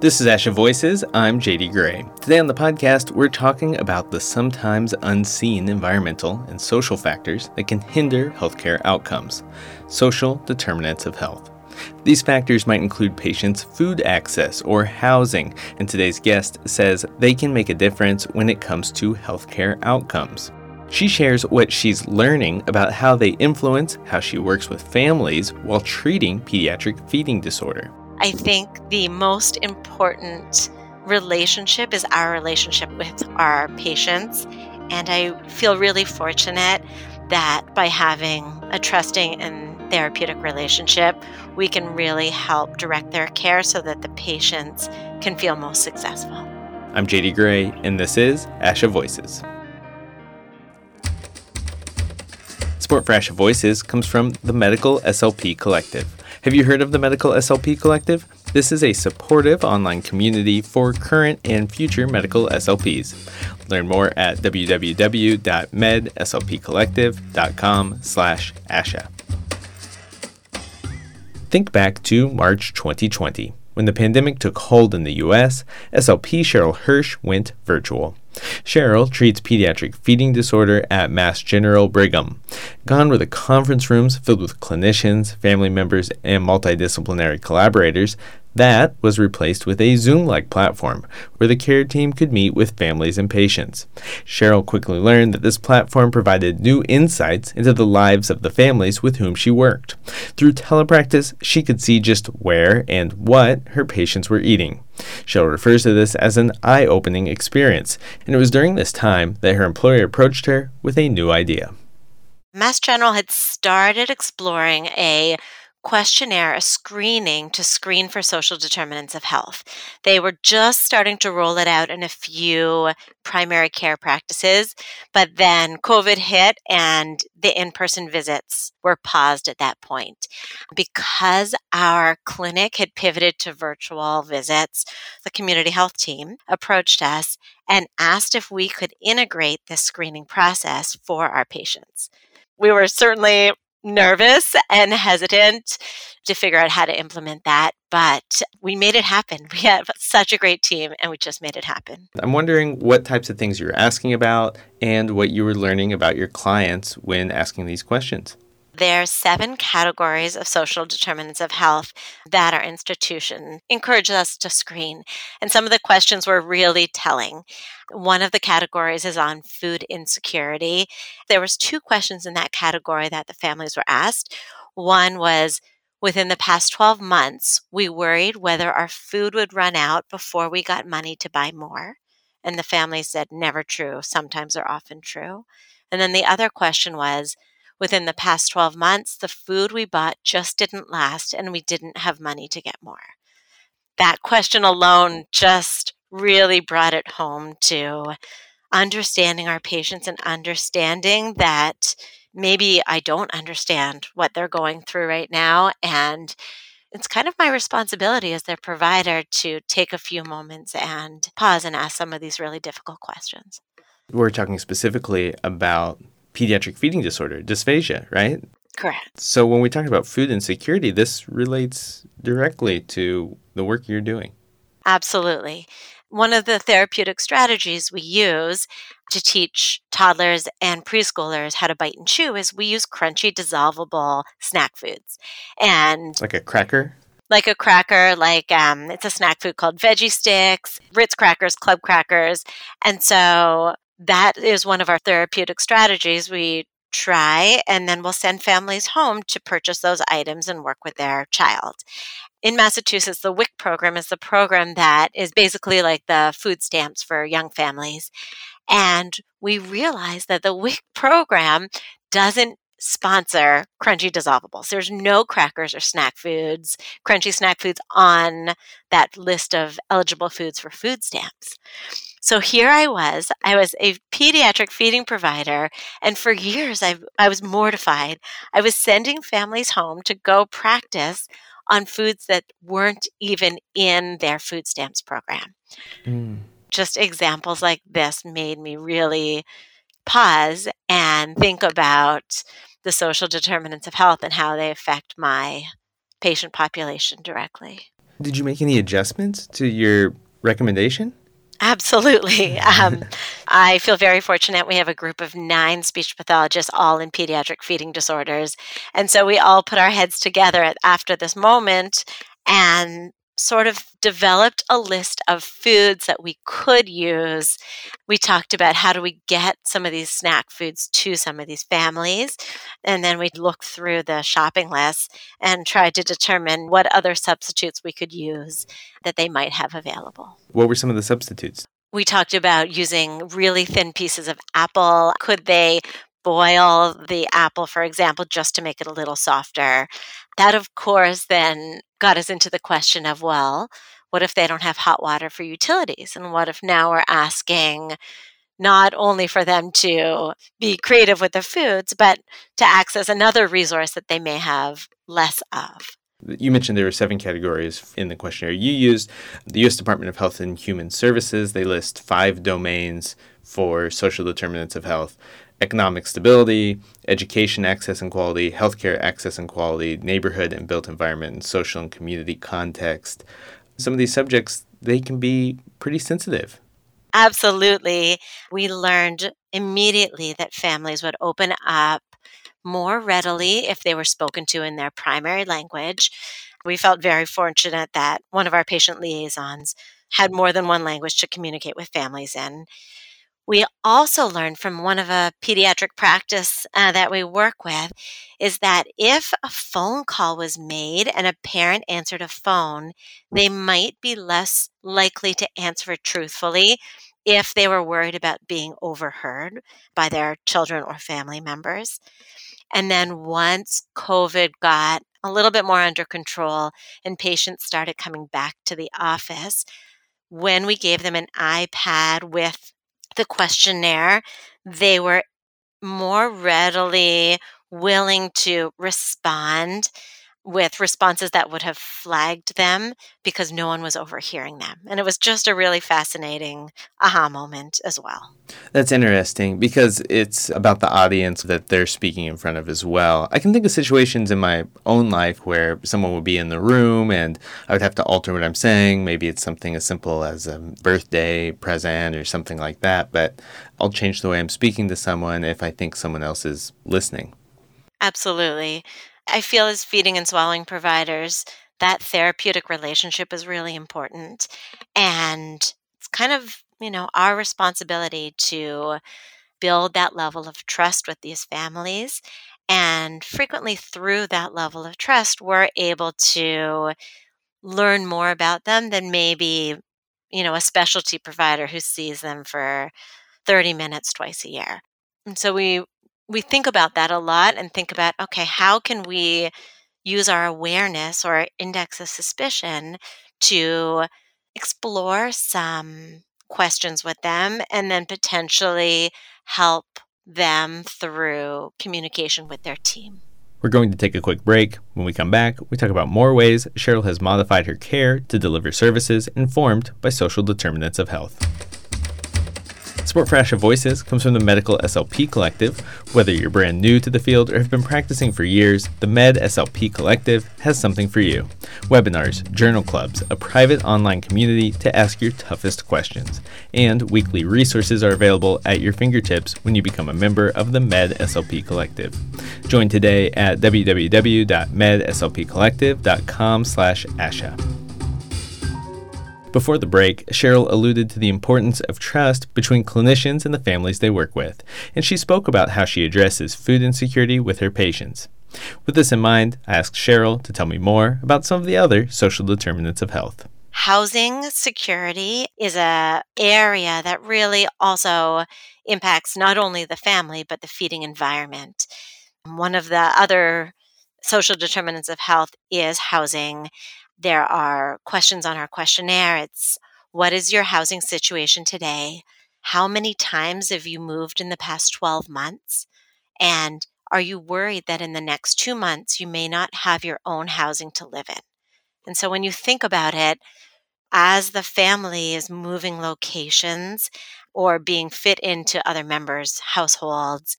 This is Asha Voices. I'm JD Gray. Today on the podcast, we're talking about the sometimes unseen environmental and social factors that can hinder healthcare outcomes, social determinants of health. These factors might include patients' food access or housing, and today's guest says they can make a difference when it comes to healthcare outcomes. She shares what she's learning about how they influence how she works with families while treating pediatric feeding disorder. I think the most important relationship is our relationship with our patients. And I feel really fortunate that by having a trusting and therapeutic relationship, we can really help direct their care so that the patients can feel most successful. I'm JD Gray, and this is Asha Voices. Support for Asha Voices comes from the Medical SLP Collective. Have you heard of the Medical SLP Collective? This is a supportive online community for current and future medical SLPs. Learn more at www.medslpcollective.com slash ASHA. Think back to March 2020. When the pandemic took hold in the US, SLP Cheryl Hirsch went virtual. Cheryl treats pediatric feeding disorder at Mass General Brigham. Gone were the conference rooms filled with clinicians, family members, and multidisciplinary collaborators. That was replaced with a Zoom like platform where the care team could meet with families and patients. Cheryl quickly learned that this platform provided new insights into the lives of the families with whom she worked. Through telepractice, she could see just where and what her patients were eating. Cheryl refers to this as an eye opening experience, and it was during this time that her employer approached her with a new idea. Mass General had started exploring a questionnaire, a screening to screen for social determinants of health. They were just starting to roll it out in a few primary care practices, but then COVID hit and the in person visits were paused at that point. Because our clinic had pivoted to virtual visits, the community health team approached us and asked if we could integrate this screening process for our patients. We were certainly nervous and hesitant to figure out how to implement that, but we made it happen. We have such a great team and we just made it happen. I'm wondering what types of things you're asking about and what you were learning about your clients when asking these questions. There are seven categories of social determinants of health that our institution encourages us to screen. And some of the questions were really telling. One of the categories is on food insecurity. There was two questions in that category that the families were asked. One was within the past 12 months, we worried whether our food would run out before we got money to buy more. And the family said never true, sometimes or often true. And then the other question was Within the past 12 months, the food we bought just didn't last and we didn't have money to get more. That question alone just really brought it home to understanding our patients and understanding that maybe I don't understand what they're going through right now. And it's kind of my responsibility as their provider to take a few moments and pause and ask some of these really difficult questions. We're talking specifically about pediatric feeding disorder, dysphagia, right? Correct. So when we talk about food insecurity, this relates directly to the work you're doing. Absolutely. One of the therapeutic strategies we use to teach toddlers and preschoolers how to bite and chew is we use crunchy dissolvable snack foods. And like a cracker? Like a cracker, like um, it's a snack food called veggie sticks, Ritz crackers, club crackers. And so that is one of our therapeutic strategies. We try and then we'll send families home to purchase those items and work with their child. In Massachusetts, the WIC program is the program that is basically like the food stamps for young families. And we realized that the WIC program doesn't sponsor crunchy dissolvables. There's no crackers or snack foods, crunchy snack foods on that list of eligible foods for food stamps. So here I was. I was a pediatric feeding provider, and for years I, I was mortified. I was sending families home to go practice on foods that weren't even in their food stamps program. Mm. Just examples like this made me really pause and think about the social determinants of health and how they affect my patient population directly. Did you make any adjustments to your recommendation? Absolutely. Um, I feel very fortunate. We have a group of nine speech pathologists, all in pediatric feeding disorders. And so we all put our heads together after this moment and sort of developed a list of foods that we could use. We talked about how do we get some of these snack foods to some of these families. And then we looked through the shopping list and tried to determine what other substitutes we could use that they might have available. What were some of the substitutes? We talked about using really thin pieces of apple. Could they boil the apple, for example, just to make it a little softer? That, of course, then got us into the question of well, what if they don't have hot water for utilities? And what if now we're asking not only for them to be creative with the foods, but to access another resource that they may have less of? You mentioned there were seven categories in the questionnaire you used. The U.S. Department of Health and Human Services, they list five domains for social determinants of health economic stability, education access and quality, healthcare access and quality, neighborhood and built environment, and social and community context. Some of these subjects, they can be pretty sensitive. Absolutely. We learned immediately that families would open up more readily if they were spoken to in their primary language. We felt very fortunate that one of our patient liaisons had more than one language to communicate with families in. We also learned from one of a pediatric practice uh, that we work with is that if a phone call was made and a parent answered a phone, they might be less likely to answer truthfully if they were worried about being overheard by their children or family members. And then once COVID got a little bit more under control and patients started coming back to the office, when we gave them an iPad with the questionnaire, they were more readily willing to respond with responses that would have flagged them because no one was overhearing them. And it was just a really fascinating aha moment as well. That's interesting because it's about the audience that they're speaking in front of as well. I can think of situations in my own life where someone would be in the room and I would have to alter what I'm saying. Maybe it's something as simple as a birthday present or something like that, but I'll change the way I'm speaking to someone if I think someone else is listening. Absolutely. I feel as feeding and swallowing providers, that therapeutic relationship is really important. And it's kind of, you know, our responsibility to build that level of trust with these families. And frequently through that level of trust, we're able to learn more about them than maybe, you know, a specialty provider who sees them for 30 minutes twice a year. And so we we think about that a lot and think about okay, how can we use our awareness or index of suspicion to explore some questions with them and then potentially help them through communication with their team. We're going to take a quick break. When we come back, we talk about more ways Cheryl has modified her care to deliver services informed by social determinants of health. Support for ASHA Voices comes from the Medical SLP Collective. Whether you're brand new to the field or have been practicing for years, the Med SLP Collective has something for you. Webinars, journal clubs, a private online community to ask your toughest questions, and weekly resources are available at your fingertips when you become a member of the Med SLP Collective. Join today at www.medslpcollective.com/asha. Before the break, Cheryl alluded to the importance of trust between clinicians and the families they work with, and she spoke about how she addresses food insecurity with her patients. With this in mind, I asked Cheryl to tell me more about some of the other social determinants of health. Housing security is a area that really also impacts not only the family but the feeding environment. One of the other social determinants of health is housing. There are questions on our questionnaire. It's what is your housing situation today? How many times have you moved in the past 12 months? And are you worried that in the next two months you may not have your own housing to live in? And so when you think about it, as the family is moving locations or being fit into other members' households,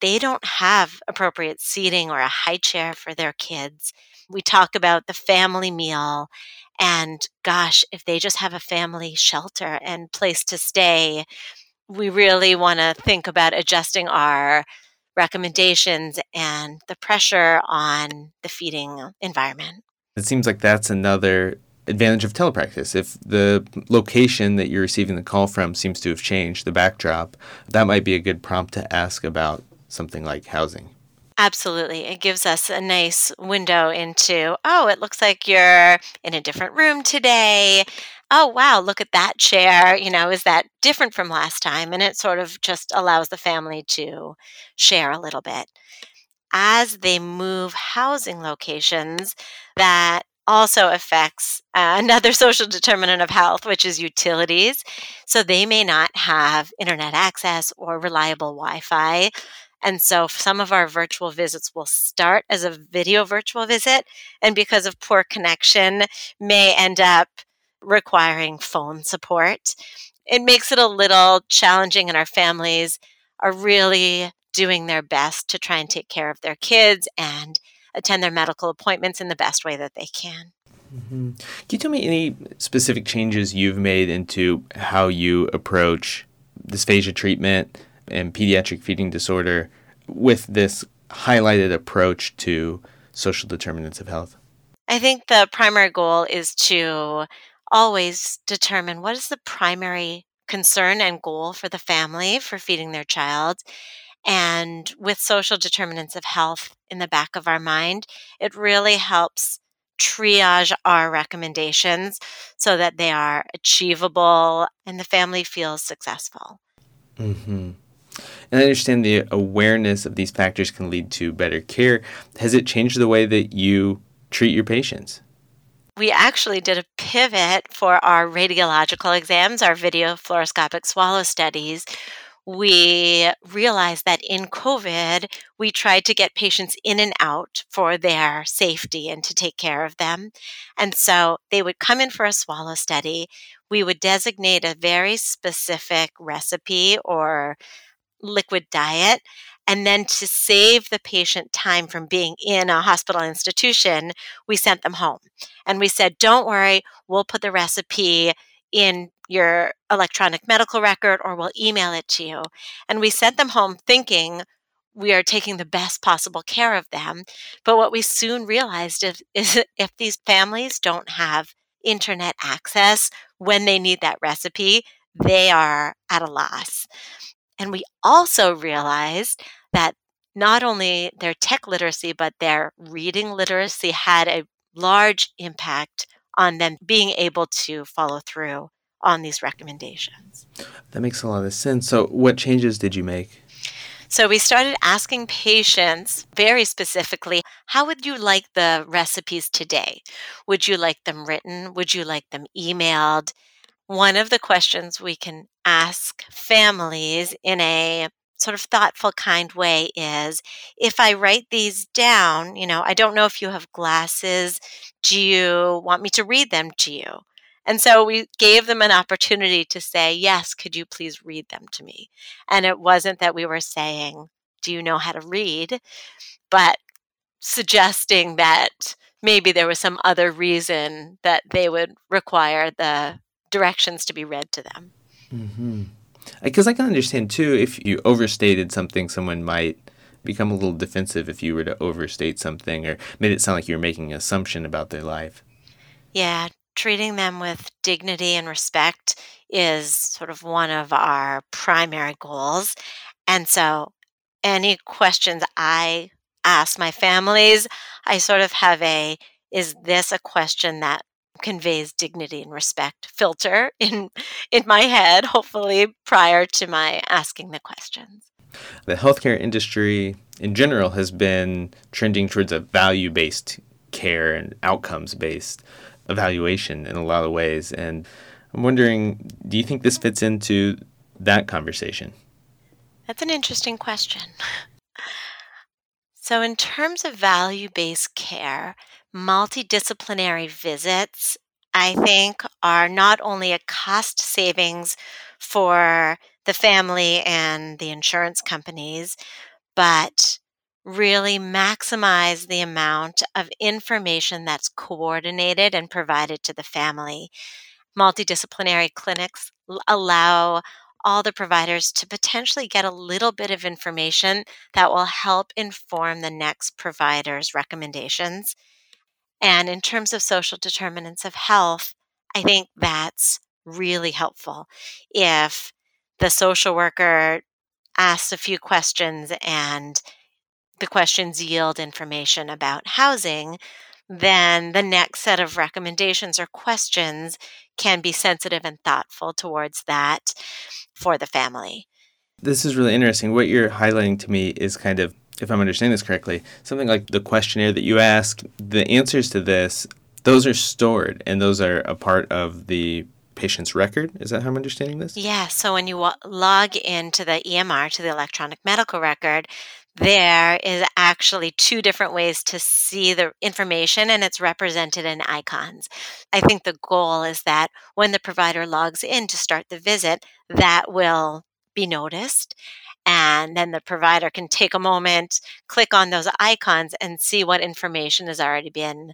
they don't have appropriate seating or a high chair for their kids we talk about the family meal And gosh, if they just have a family shelter and place to stay, we really want to think about adjusting our recommendations and the pressure on the feeding environment. It seems like that's another advantage of telepractice. If the location that you're receiving the call from seems to have changed, the backdrop, that might be a good prompt to ask about something like housing. Absolutely. It gives us a nice window into, oh, it looks like you're in a different room today. Oh, wow, look at that chair. You know, is that different from last time? And it sort of just allows the family to share a little bit. As they move housing locations, that also affects uh, another social determinant of health, which is utilities. So they may not have internet access or reliable Wi Fi. And so some of our virtual visits will start as a video virtual visit, and because of poor connection, may end up requiring phone support. It makes it a little challenging, and our families are really doing their best to try and take care of their kids and attend their medical appointments in the best way that they can. Mm-hmm. Can you tell me any specific changes you've made into how you approach dysphagia treatment and pediatric feeding disorder with this highlighted approach to social determinants of health? I think the primary goal is to always determine what is the primary concern and goal for the family for feeding their child. And with social determinants of health in the back of our mind, it really helps triage our recommendations so that they are achievable and the family feels successful. Mm-hmm. And I understand the awareness of these factors can lead to better care. Has it changed the way that you treat your patients? We actually did a pivot for our radiological exams, our video fluoroscopic swallow studies, we realized that in COVID, we tried to get patients in and out for their safety and to take care of them. And so they would come in for a swallow study. We would designate a very specific recipe or liquid diet. And then to save the patient time from being in a hospital institution, we sent them home. And we said, don't worry, we'll put the recipe in your electronic medical record or we'll email it to you. And we sent them home thinking we are taking the best possible care of them. But what we soon realized is, is if these families don't have internet access when they need that recipe, they are at a loss. And we also realized that not only their tech literacy, but their reading literacy had a large impact on them being able to follow through on these recommendations. That makes a lot of sense. So, what changes did you make? So, we started asking patients very specifically how would you like the recipes today? Would you like them written? Would you like them emailed? One of the questions we can ask families in a sort of thoughtful, kind way is if I write these down, you know, I don't know if you have glasses. Do you want me to read them to you? And so we gave them an opportunity to say, Yes, could you please read them to me? And it wasn't that we were saying, Do you know how to read? But suggesting that maybe there was some other reason that they would require the directions to be read to them. Mm-hmm. Because I can understand too, if you overstated something, someone might become a little defensive if you were to overstate something or made it sound like you were making an assumption about their life. Yeah, treating them with dignity and respect is sort of one of our primary goals. And so, any questions I ask my families, I sort of have a is this a question that conveys dignity and respect filter in in my head hopefully prior to my asking the questions. The healthcare industry in general has been trending towards a value-based care and outcomes-based evaluation in a lot of ways and i'm wondering do you think this fits into that conversation? That's an interesting question. So in terms of value-based care multidisciplinary visits, I think, are not only a cost savings for the family and the insurance companies, but really maximize the amount of information that's coordinated and provided to the family. Multidisciplinary clinics allow all the providers to potentially get a little bit of information that will help inform the next provider's recommendations. And in terms of social determinants of health, I think that's really helpful. If the social worker asks a few questions and the questions yield information about housing, then the next set of recommendations or questions can be sensitive and thoughtful towards that for the family. This is really interesting. What you're highlighting to me is kind of, if I'm understanding this correctly, something like the questionnaire that you ask, the answers to this, those are stored and those are a part of the patient's record. Is that how I'm understanding this? Yeah. So when you log into the EMR, to the electronic medical record, there is actually two different ways to see the information and it's represented in icons. I think the goal is that when the provider logs in to start the visit, that will be noticed. And then the provider can take a moment, click on those icons, and see what information has already been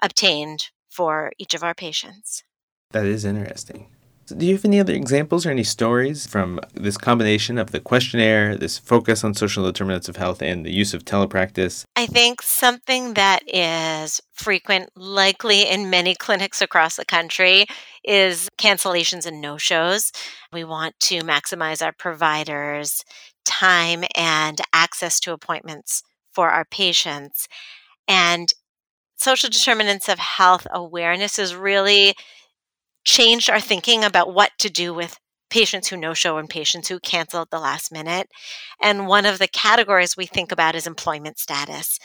obtained for each of our patients. That is interesting. Do you have any other examples or any stories from this combination of the questionnaire, this focus on social determinants of health, and the use of telepractice? I think something that is frequent, likely in many clinics across the country, is cancellations and no shows. We want to maximize our providers' time and access to appointments for our patients. And social determinants of health awareness is really changed our thinking about what to do with patients who no show and patients who cancel at the last minute. And one of the categories we think about is employment status.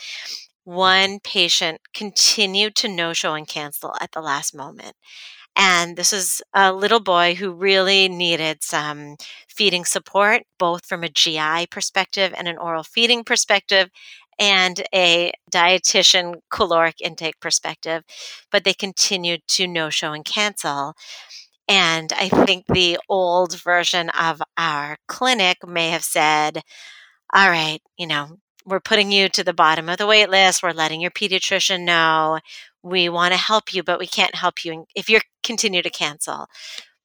One patient continued to no show and cancel at the last moment. And this is a little boy who really needed some feeding support, both from a GI perspective and an oral feeding perspective and a dietitian caloric intake perspective, but they continued to no show and cancel. And I think the old version of our clinic may have said, all right, you know, we're putting you to the bottom of the wait list. We're letting your pediatrician know we want to help you, but we can't help you if you continue to cancel.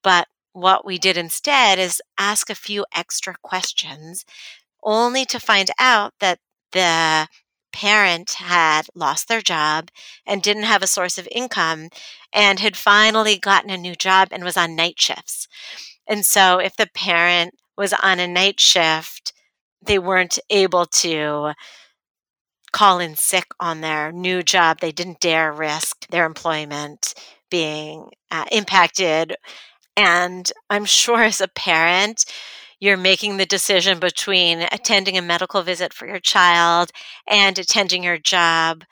But what we did instead is ask a few extra questions, only to find out that the parent had lost their job and didn't have a source of income and had finally gotten a new job and was on night shifts. And so, if the parent was on a night shift, they weren't able to call in sick on their new job. They didn't dare risk their employment being uh, impacted. And I'm sure as a parent, you're making the decision between attending a medical visit for your child and attending your job,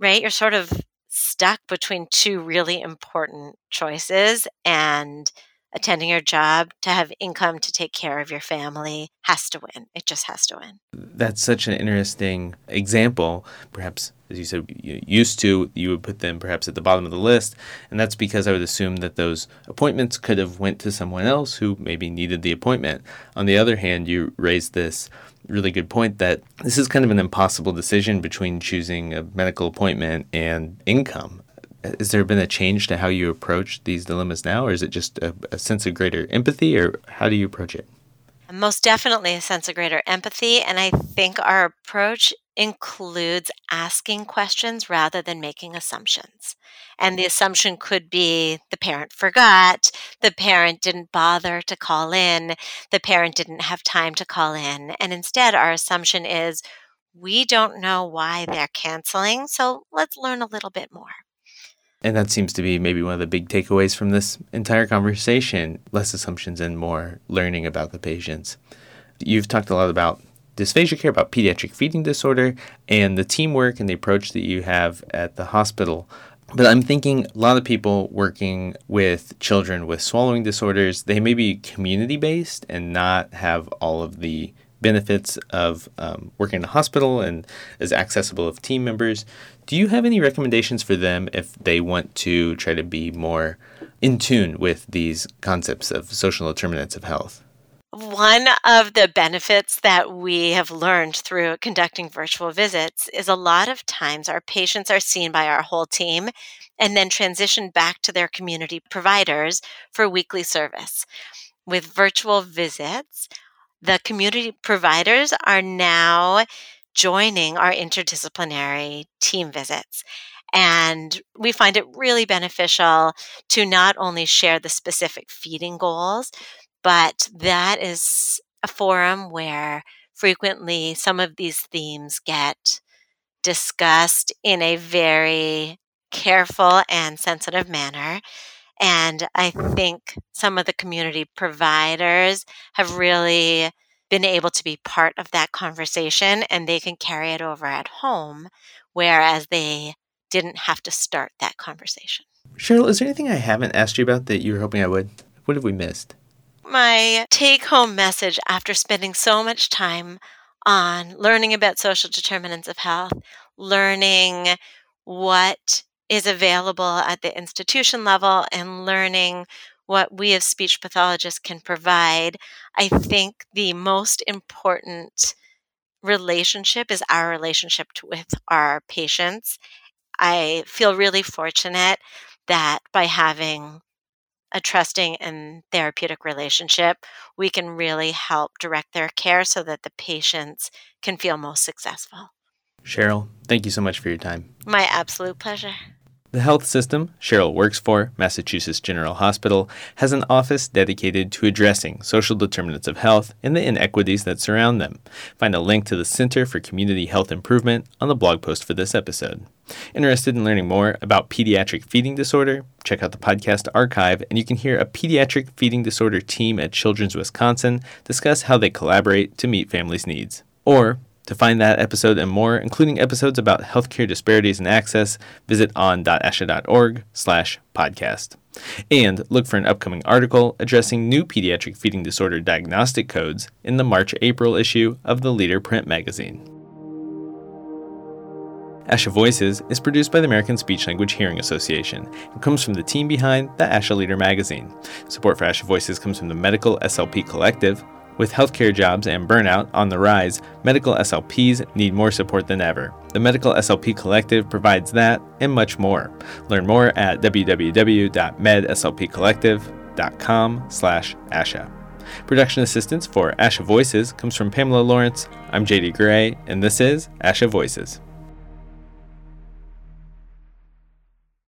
right? You're sort of stuck between two really important choices and attending your job to have income to take care of your family has to win. It just has to win. That's such an interesting example. Perhaps, as you said, you used to, you would put them perhaps at the bottom of the list. And that's because I would assume that those appointments could have went to someone else who maybe needed the appointment. On the other hand, you raised this really good point that this is kind of an impossible decision between choosing a medical appointment and income has there been a change to how you approach these dilemmas now, or is it just a, a, sense of greater empathy, or how do you approach it? Most definitely a sense of greater empathy. And I think our approach includes asking questions rather than making assumptions. And the assumption could be the parent forgot, the parent didn't bother to call in, the parent didn't have time to call in. And instead, our assumption is we don't know why they're canceling, so let's learn a little bit more. And that seems to be maybe one of the big takeaways from this entire conversation less assumptions and more learning about the patients. You've talked a lot about dysphagia care, about pediatric feeding disorder, and the teamwork and the approach that you have at the hospital. But I'm thinking a lot of people working with children with swallowing disorders, they may be community based and not have all of the benefits of um, working in a hospital and as accessible of team members. Do you have any recommendations for them if they want to try to be more in tune with these concepts of social determinants of health? One of the benefits that we have learned through conducting virtual visits is a lot of times our patients are seen by our whole team and then transitioned back to their community providers for weekly service. With virtual visits, the community providers are now joining our interdisciplinary team visits. And we find it really beneficial to not only share the specific feeding goals, but that is a forum where frequently some of these themes get discussed in a very careful and sensitive manner. And I think some of the community providers have really been able to be part of that conversation and they can carry it over at home, whereas they didn't have to start that conversation. Cheryl, is there anything I haven't asked you about that you were hoping I would? What have we missed? My take home message after spending so much time on learning about social determinants of health, learning what is available at the institution level, and learning what we as speech pathologists can provide, I think the most important relationship is our relationship with our patients. I feel really fortunate that by having a trusting and therapeutic relationship, we can really help direct their care so that the patients can feel most successful. Cheryl, thank you so much for your time. My absolute pleasure. The health system Cheryl works for, Massachusetts General Hospital, has an office dedicated to addressing social determinants of health and the inequities that surround them. Find a link to the Center for Community Health Improvement on the blog post for this episode. Interested in learning more about pediatric feeding disorder? Check out the podcast archive, and you can hear a pediatric feeding disorder team at Children's Wisconsin discuss how they collaborate to meet families' needs. Or to find that episode and more, including episodes about healthcare disparities and access, visit on.asha.org slash podcast. And look for an upcoming article addressing new pediatric feeding disorder diagnostic codes in the March-April issue of the Leader Print magazine. ASHA Voices is produced by the American Speech Language Hearing Association and comes from the team behind the ASHA Leader magazine. Support for ASHA Voices comes from the Medical SLP Collective, with healthcare jobs and burnout on the rise, medical SLPs need more support than ever. The Medical SLP Collective provides that and much more. Learn more at www.medslpcollective.com slash ASHA. Production assistance for ASHA Voices comes from Pamela Lawrence. I'm JD Gray, and this is ASHA Voices.